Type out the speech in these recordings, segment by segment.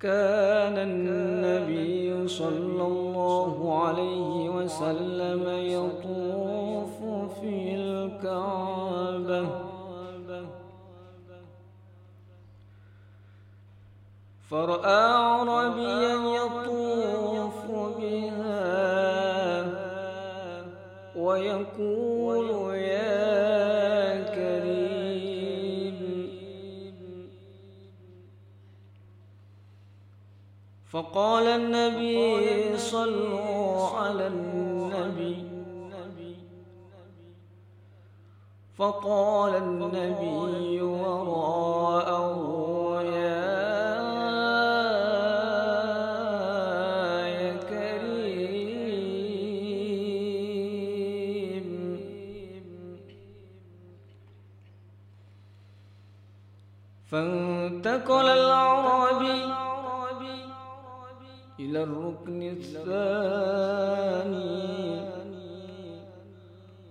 كان النبي صلى الله عليه وسلم يطوف في الكعبة. فرأى عربيا فقال النبي صلوا على النبي. فقال النبي وراءه يا يا كريم. فانتقل الأعرابي إلى الركن الثاني.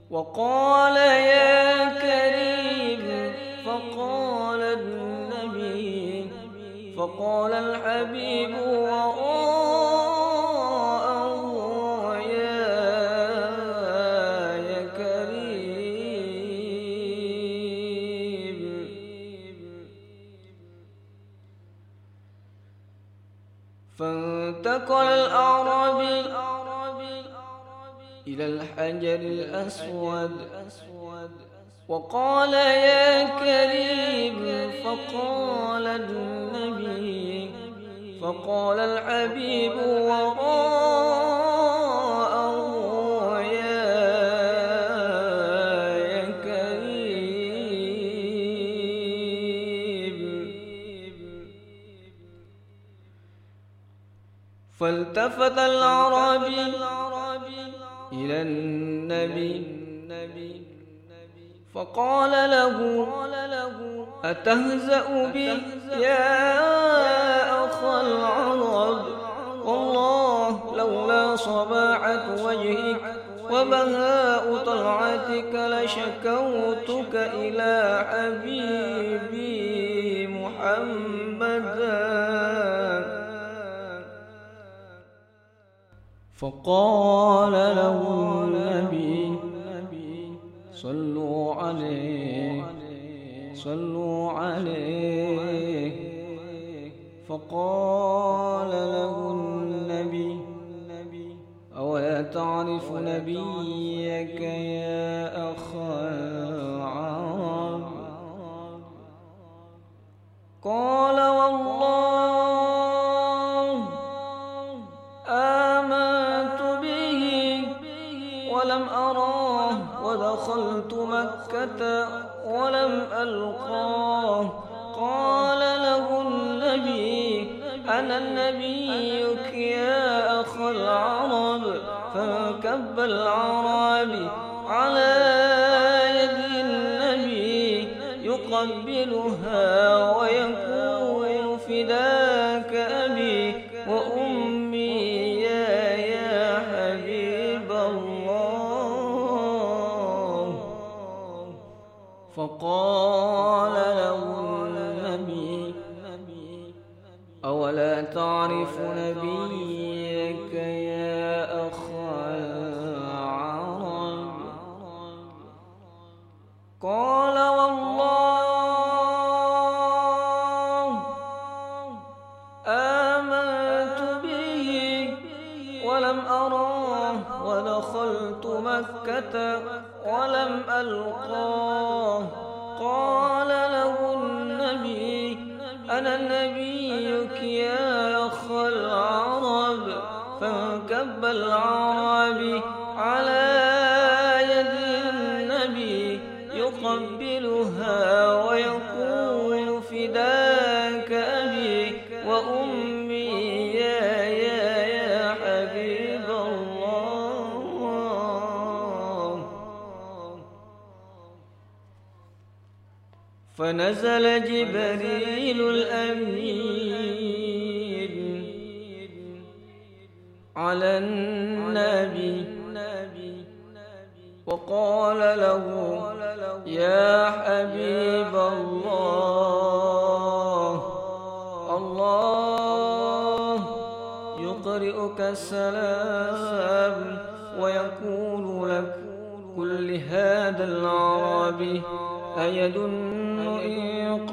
وقال يا كريم فقال النبي فقال الحبيب وراءه يا يا كريم. فانتقل الأعرابي إلى الحجر الأسود. وقال يا كريم فقال النبي فقال الحبيب وراءه فالتفت الأعرابي إلى النبي. فقال له أتهزأ بي يا أخا العرب؟ والله لولا صباعة وجهك وبهاء طلعتك لشكوتك إلى حبيبي محمدا فقال له النبي صلوا عليه صلوا عليه. فقال له النبي أولا تعرف نبيك يا أخا العرب قال والله ولم أراه ودخلت مكة ولم ألقاه. قال له النبي أنا النبيك يا أخ العرب. فانكب العربي على يد النبي يقبلها ويقول فقال له النبي أولا تعرف نبيك يا أخا العرب؟ قال والله آمنت به ولم أراه ودخلت مكة ولم ألقاه. قال له النبي أنا نبيك يا أخ العرب فانكب العربي فنزل جبريل الأمين على النبي وقال له يا حبيب الله الله يردك السلام ويقول لك قل لهذا الأعرابي أيدن إن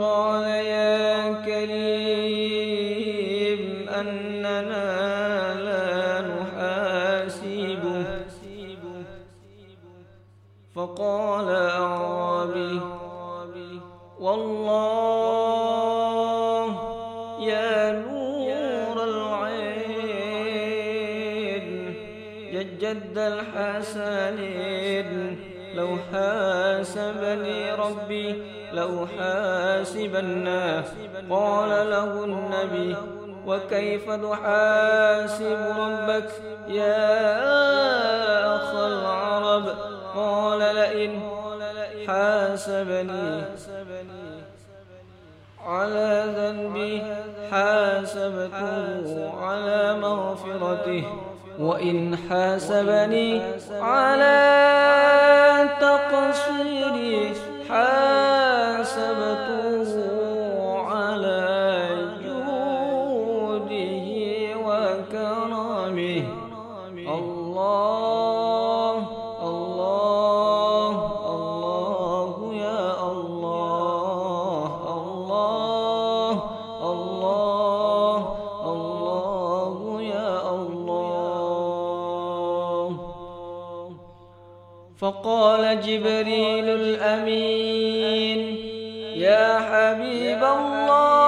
قال يا كريم أننا لا نحاسبه. فقال أعرابي والله يا نور العين يا جد الحسنين. لو حاسبني ربي لو حاسبنا قال له النبي وكيف تحاسب ربك يا أخ العرب؟ قال لئن حاسبني على ذنبي حاسبته على مغفرته. وإن حاسبني على تقصيري حاسبته فقال جبريل الأمين يا حبيب الله.